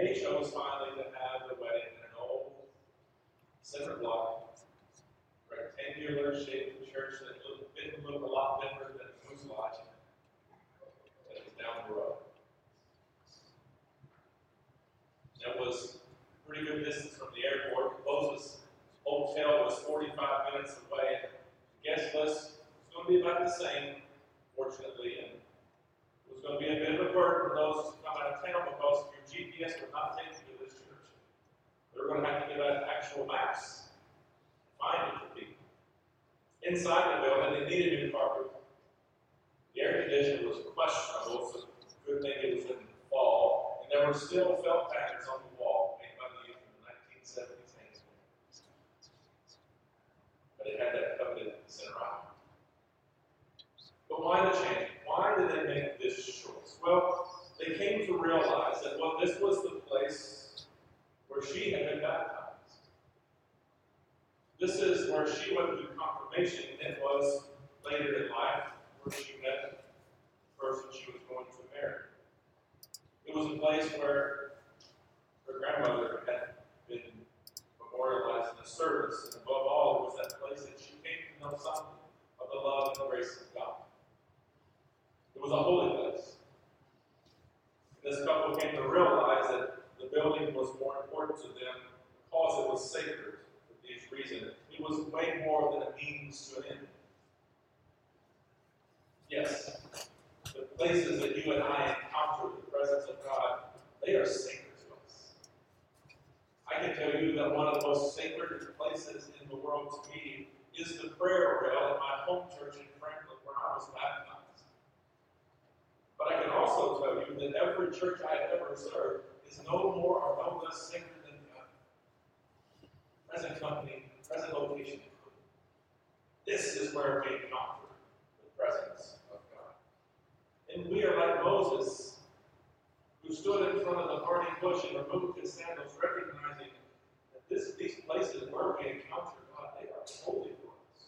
they chose finally to have the wedding in an old cinder block, rectangular shaped church that looked, didn't look a lot different than Moose Lodge. That was down the road. That was a pretty good distance from the airport. Closest hotel was 45 minutes away. The guest list was going to be about the same, fortunately, and it was going to be a bit of a burden for those come out of town because your GPS would not take you to this church. They were going to have to get out actual maps find it for people. Inside the building, they needed new carpet. The air conditioning was questionable, so good thing it was in the fall, and there were still felt patterns on the wall made by the youth in the 1970s But it had that coveted center aisle. But why the change? Why did they make this choice? Well, realize that well, this was the place where she had been baptized. This is where she went through confirmation, and it was later in life where she met the person she was going to marry. It was a place where her grandmother had been memorialized in the service, and above all, it was that place that she came to know something of the love and grace of God. It was a holy place. And this couple came to realize that the building was more important to them because it was sacred for these reasons. It was way more than a means to an end. Yes, the places that you and I encounter the presence of God, they are sacred to us. I can tell you that one of the most sacred places in the world to me is the prayer rail at my home church in Franklin where I was baptized. But I can also tell you that every church I have ever served is no more or no less sacred than the other. Present company, present location. This is where we encounter the presence of God. And we are like Moses, who stood in front of the burning bush and removed his sandals, recognizing that this, these places where we encounter are holy us.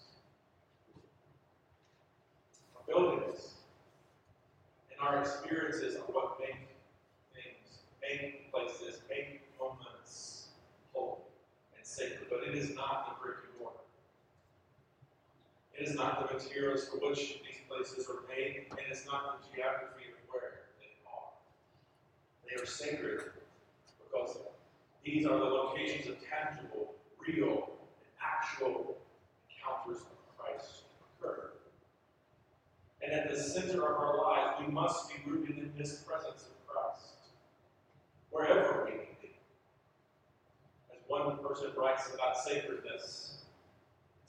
Our buildings and our experiences are what make things, make places, make moments holy and sacred. But it is not the brick and mortar. It is not the materials for which these places are made, and it's not the geography of where they are. They are sacred because these are the locations of tangible, real, actual encounters of Christ occur. And at the center of our lives, we must be rooted in this presence of Christ, wherever we may be. As one person writes about sacredness,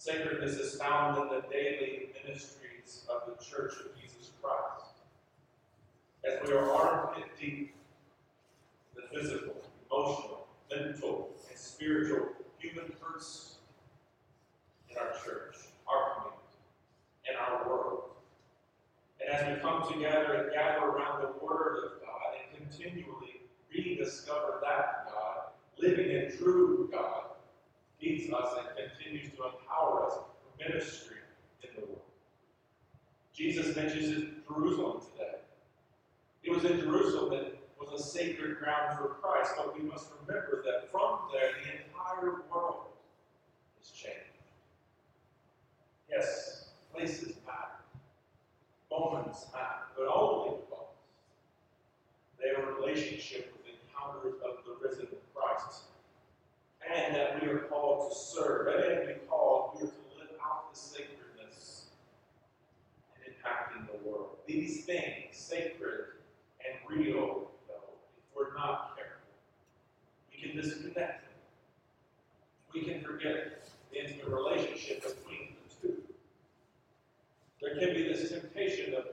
Sacredness is found in the daily ministries of the Church of Jesus Christ. As we are armed deep, the physical, emotional, mental, and spiritual human hurts in our church, our community, and our world. And as we come together and gather around the Word of God and continually rediscover that God, living in true God, leads us and continues to empower us for ministry in the world. Jesus mentions Jerusalem today. It was in Jerusalem that was a sacred ground for Christ, but we must remember that from there the entire world is changed. Yes, places matter, moments matter, but only because they are in relationship with encounters of the risen Christ and that we are called to serve, and we are called, we are to live out the sacredness and impacting the world. These things, sacred and real, though, if we're not careful, we can disconnect them. We can forget the intimate relationship between. There can be this temptation of,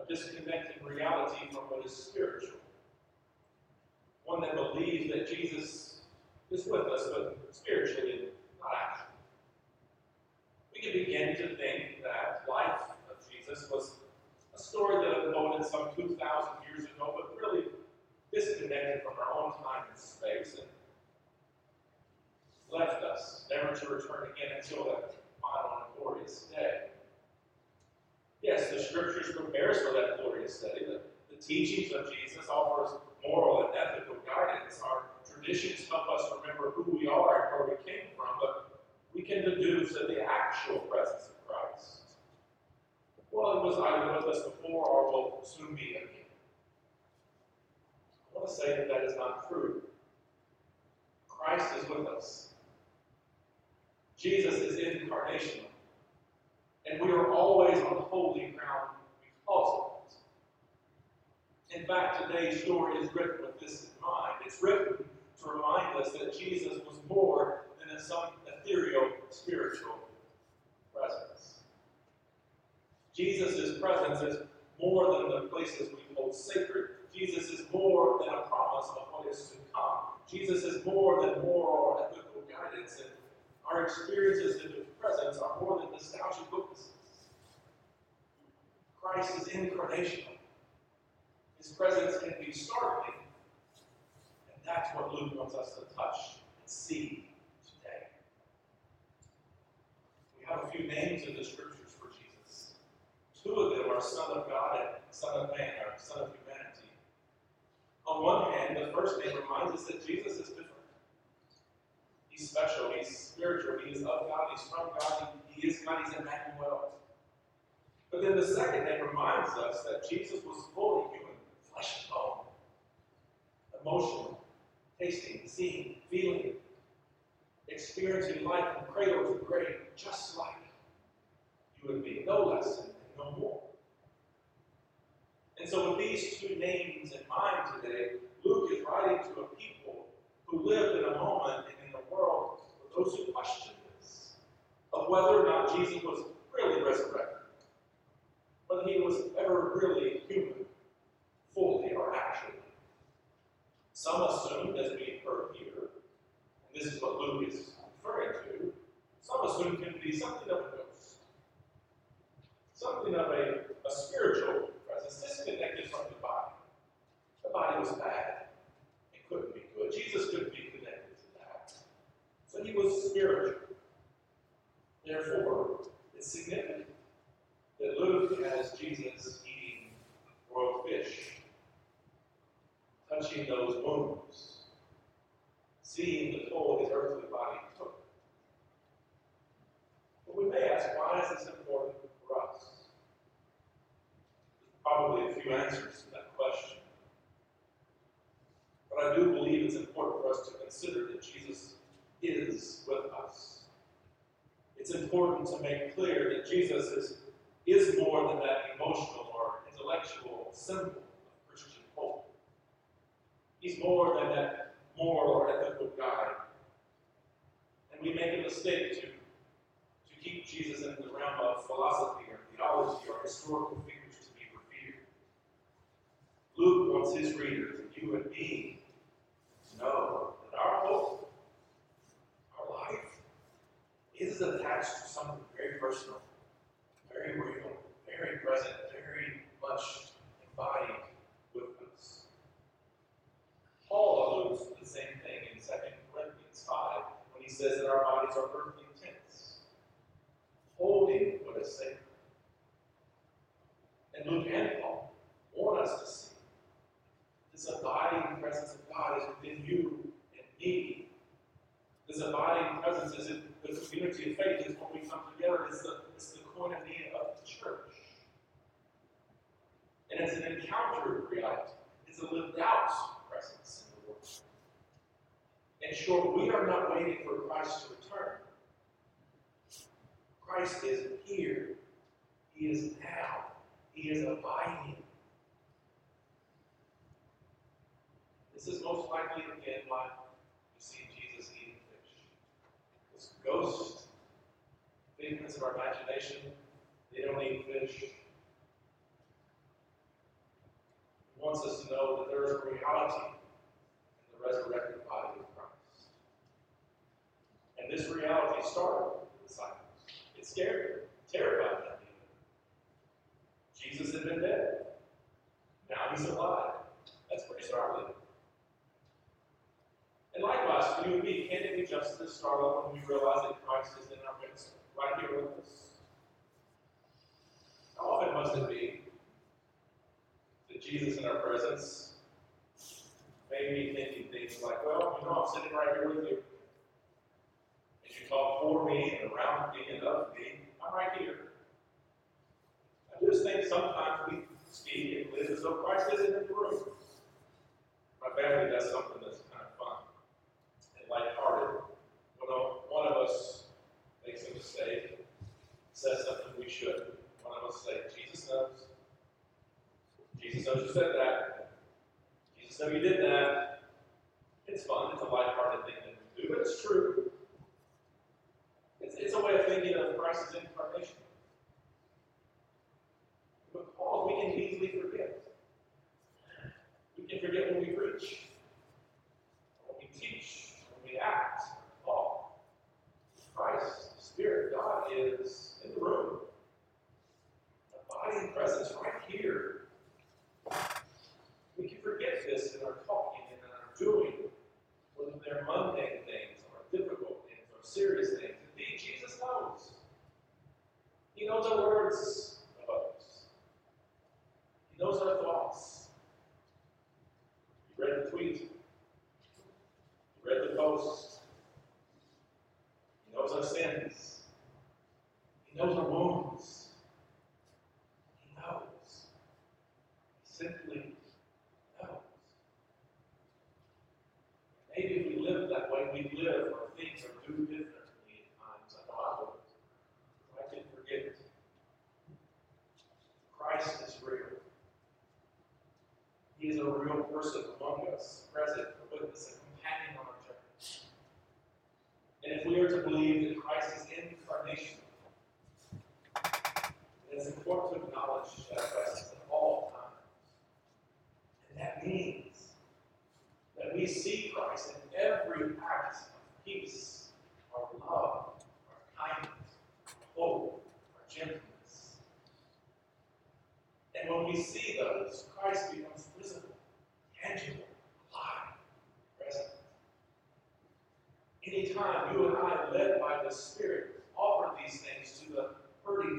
of disconnecting reality from what is spiritual. One that believes that Jesus is with us, but spiritually, not actually. We can begin to think that life of Jesus was a story that unfolded some 2,000 years ago, but really disconnected from our own time and space and left us, never to return again until that final and glorious day. Yes, the scriptures prepare us for that glorious day. The, the teachings of Jesus offers moral and ethical guidance. Our traditions help us remember who we are and where we came from, but we can deduce that the actual presence of Christ, well, it was either with us before or will soon be again. I want to say that that is not true. Christ is with us. Jesus is incarnational. And we are always on the holy ground because of it. In fact, today's story is written with this in mind. It's written to remind us that Jesus was more than some ethereal spiritual presence. Jesus' presence is more than the places we hold sacred. Jesus is more than a promise of what is to come. Jesus is more than moral or ethical guidance. And our experiences in His presence are more than nostalgic witnesses. Christ is incarnational. His presence can be startling. And that's what Luke wants us to touch and see today. We have a few names in the scriptures for Jesus. Two of them are Son of God and Son of Man, or Son of humanity. On one hand, the first name reminds us that Jesus is different. He's special, he's spiritual, he is of God, he's from God, he, is God, he's Emmanuel. But then the second name reminds us that Jesus was fully human, flesh and bone, emotional, tasting, seeing, feeling, experiencing life from cradle to grave, just like you and me, no less and no more. And so, with these two names in mind today, Luke is writing to a people who lived in a moment a world for those who question this of whether or not Jesus was really resurrected whether he was ever really human, fully or actually. Some assumed, as we heard here, and this is what Luke is referring to, some assumed him to be something of a ghost, something of a, a spiritual presence, disconnected from the body. The body was bad. It couldn't be good. Jesus couldn't be. So he was spiritual. Therefore, it's significant that Luke has Jesus eating royal fish, touching those wounds, seeing the toll his earthly body took. But we may ask, why is this important for us? There's probably a few answers to that question. But I do believe it's important for us to consider that Jesus is with us. It's important to make clear that Jesus is is more than that emotional or intellectual symbol of Christian hope. He's more than that moral or ethical guide. And we make a mistake to, to keep Jesus in the realm of philosophy or theology or historical figures to be revered. Luke wants his readers, you and me, to know that our hope, our life, is attached to something very personal very real, very present, very much embodied with us. Paul alludes to the same thing in 2 Corinthians 5 when he says that our bodies are earthly tents, holding what is sacred. And Luke and Paul want us to see this abiding presence of God is within you and me. This abiding presence is in the community of faith is when we come together. It's the, it's the koinonia of the church. And it's an encounter of reality. It's a lived out presence in the world. And short, we are not waiting for Christ to return. Christ is here. He is now. He is abiding. This is most likely, again, why you see. This ghost figments of our imagination, they don't eat fish. He wants us to know that there is a reality in the resurrected body of Christ. And this reality startled the disciples. It scared them, terrified them. Jesus had been dead. Now he's alive. That's pretty startling. And likewise, for you and me, can it be just as startling when we realize that Christ is in our midst, right here with us? How often must it be that Jesus in our presence made me thinking things like, well, you know, I'm sitting right here with you. And you talk for me and around me and of me. I'm right here. I just think sometimes we speak and live as though Christ isn't in the room. My family does something that's kind of fun and lighthearted. When one of us makes a mistake, says something we shouldn't, one of us say, Jesus knows. Jesus knows you said that. Jesus knows you did that. It's fun. It's a lighthearted thing to do, but it's true. It's, it's a way of thinking of Christ's incarnation. Because we can easily forget. We can forget when we preach, when we teach, when we act, all. Christ, the Spirit, God is in the room. The body and presence right here. We can forget this in our talking and in our doing, whether they're mundane things or difficult things or serious things. Indeed, Jesus knows. He knows our words of others. He knows our thoughts. You read the tweet. You read the post. He knows our sins. He knows our wounds. He knows. He simply knows. Maybe if we live that way, we live or things or do differently at times. I know I would. I can forget. Christ is real. He is a real person among us, present, a witness, a companion on our journey. And to believe that Christ is incarnation, it is important to acknowledge that presence at all times. And that means that we see Christ in every act of peace, our love, our kindness, our hope, our gentleness. And when we see those, Christ becomes visible, tangible, alive, present. Anytime you and I, led by the Spirit, offer these things to the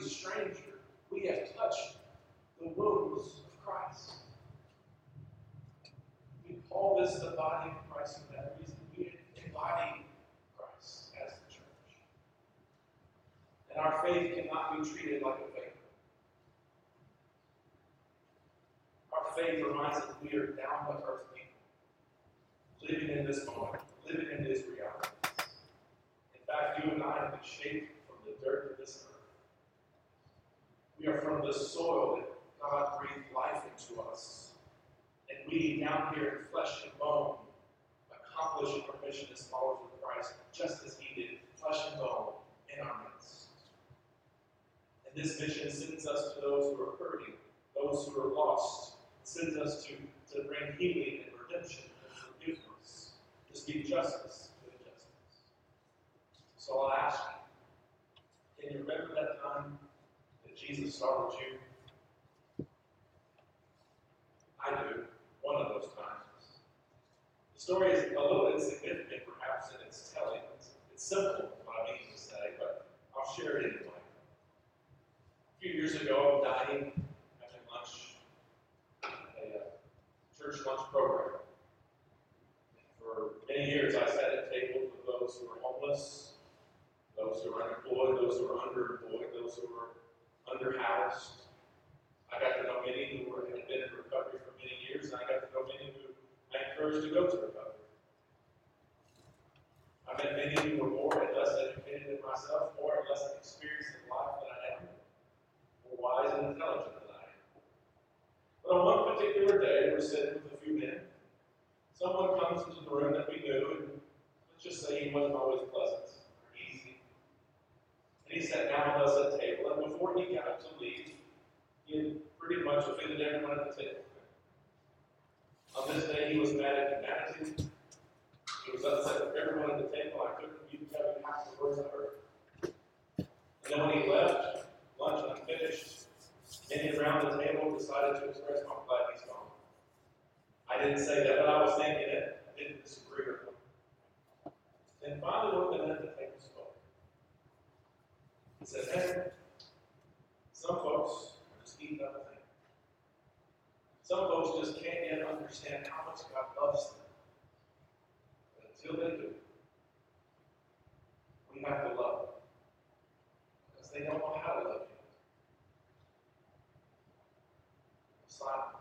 stranger, we have touched the wounds of Christ. We call this the body of Christ for that reason. We embody Christ as the church. And our faith cannot be treated like a faith. Our faith reminds us we are down to earth people, living in this moment, living in these realities. In fact, you and I have been shaped from the dirt of this earth. We are from the soil that God breathed life into us. And we, down here in flesh and bone, accomplish our mission as followers of Christ, just as He did, flesh and bone, in our midst. And this mission sends us to those who are hurting, those who are lost, sends us to, to bring healing and redemption and forgiveness, to speak justice to injustice. So I'll ask you, can you remember that time Jesus startled you? I do, one of those times. The story is a little insignificant, perhaps, in its telling. It's, it's simple, what I mean to say, but I'll share it anyway. A few years ago, I'm dining, having lunch, a uh, church lunch program. For many years, I sat at tables with those who were homeless, those who were unemployed, those who were underemployed, those who were underhoused. I got to know many who were, had been in recovery for many years, and I got to know many who I encouraged to go to recovery. I met many you are more and less educated than myself, more and less experienced in life than I am, more wise and intelligent than I am. But on one particular day, we're sitting with a few men. Someone comes into the room that we knew, and let's just say he wasn't always pleasant or easy. And he sat down with us at table, and before he got to leave, he had pretty much offended everyone at the table. On this day, he was mad at humanity. He was upset with everyone at the table. I couldn't even tell you half the words I heard. And then when he left, lunch unfinished, many around the table decided to express how glad he's gone. I didn't say that, but I was thinking it. I didn't disagree with him. Then finally, of the men at the table spoke. He says, Hey, some folks just eating up things. Some folks just can't yet understand how much God loves them. But until they do, we have to love them. Because they don't know how to love you. Silent.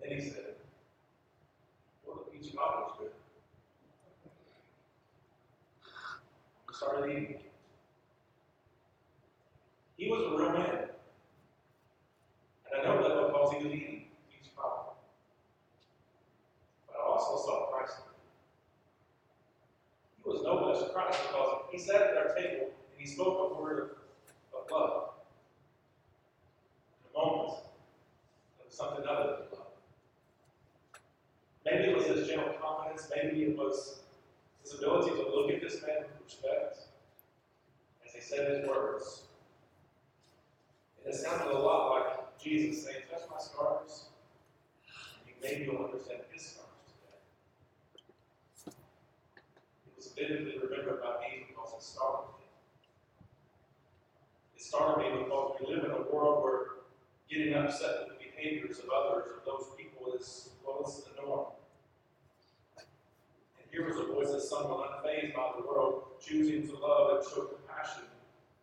Then he said, Well, the peach cobbler's good. We He was a real man. And I know that because he was eating peach cobbler. But I also saw Christ. He was no less Christ because he sat at our table and he spoke a word of, of love. In a moment of something other than love. Maybe it was his general confidence, maybe it was his ability to look at this man with respect as he said his words. And it sounded a lot like Jesus saying, Touch my scars. And maybe you'll understand his scars today. It remembered by me because it startled me. It startled me because we live in a world where getting upset with the behaviors of others, of those people, is, well, it's the norm. And here was a voice of someone unfazed by the world, choosing to love and show compassion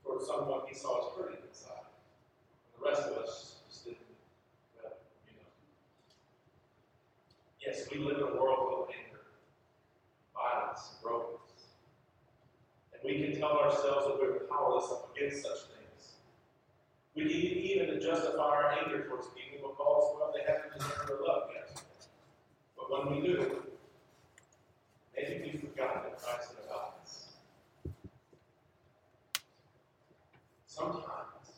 towards someone he saw as hurting inside. And the rest of us just didn't. Yes, we live in a world full of anger, violence, brokenness. We can tell ourselves that we're powerless against such things. We can even justify our anger towards people because, well, they haven't deserved our love yet. But when we do, maybe we've forgotten that Christ is about us. Sometimes,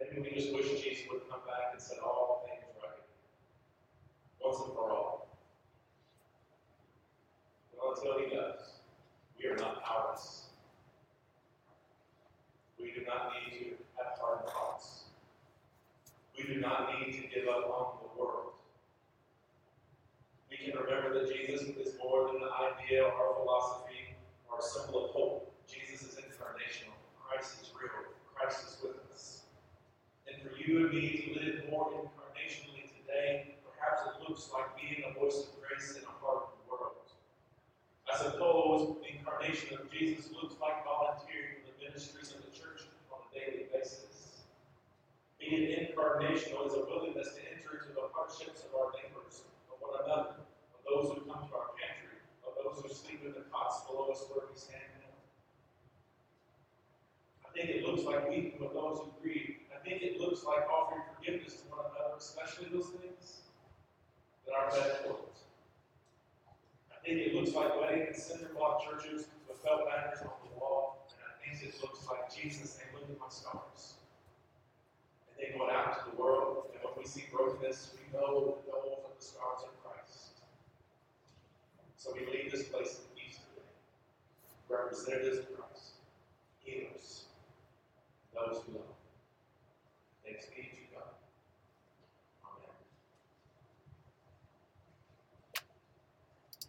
maybe we just wish Jesus would come back and said all things right, once and for all. Well, until he does, we are not powerless. We do not need to have hard hearts. We do not need to give up on the world. We can remember that Jesus is more a philosophy our symbol of hope. Jesus is incarnational. Christ is real. Christ is with us. And for you and me to live more incarnationally today, perhaps it looks like being a voice of grace in a hardened world. I suppose the incarnation of Jesus looks like volunteering for the ministries of the church on a daily basis. Being incarnational is a willingness to enter into the hardships of our neighbors, of one another, of those who come to our pantry, of those who the below us where. I think it looks like weeping with those who grieve. I think it looks like offering forgiveness to one another, especially those things that are bad towards. I think it looks like wedding in cinder block churches with felt banners on the wall, and I think it looks like Jesus saying, Look at my scars. And then going out to the world, and when we see brokenness, we know that those are the scars of Christ. So we leave this place representatives of Christ, healers, those who love.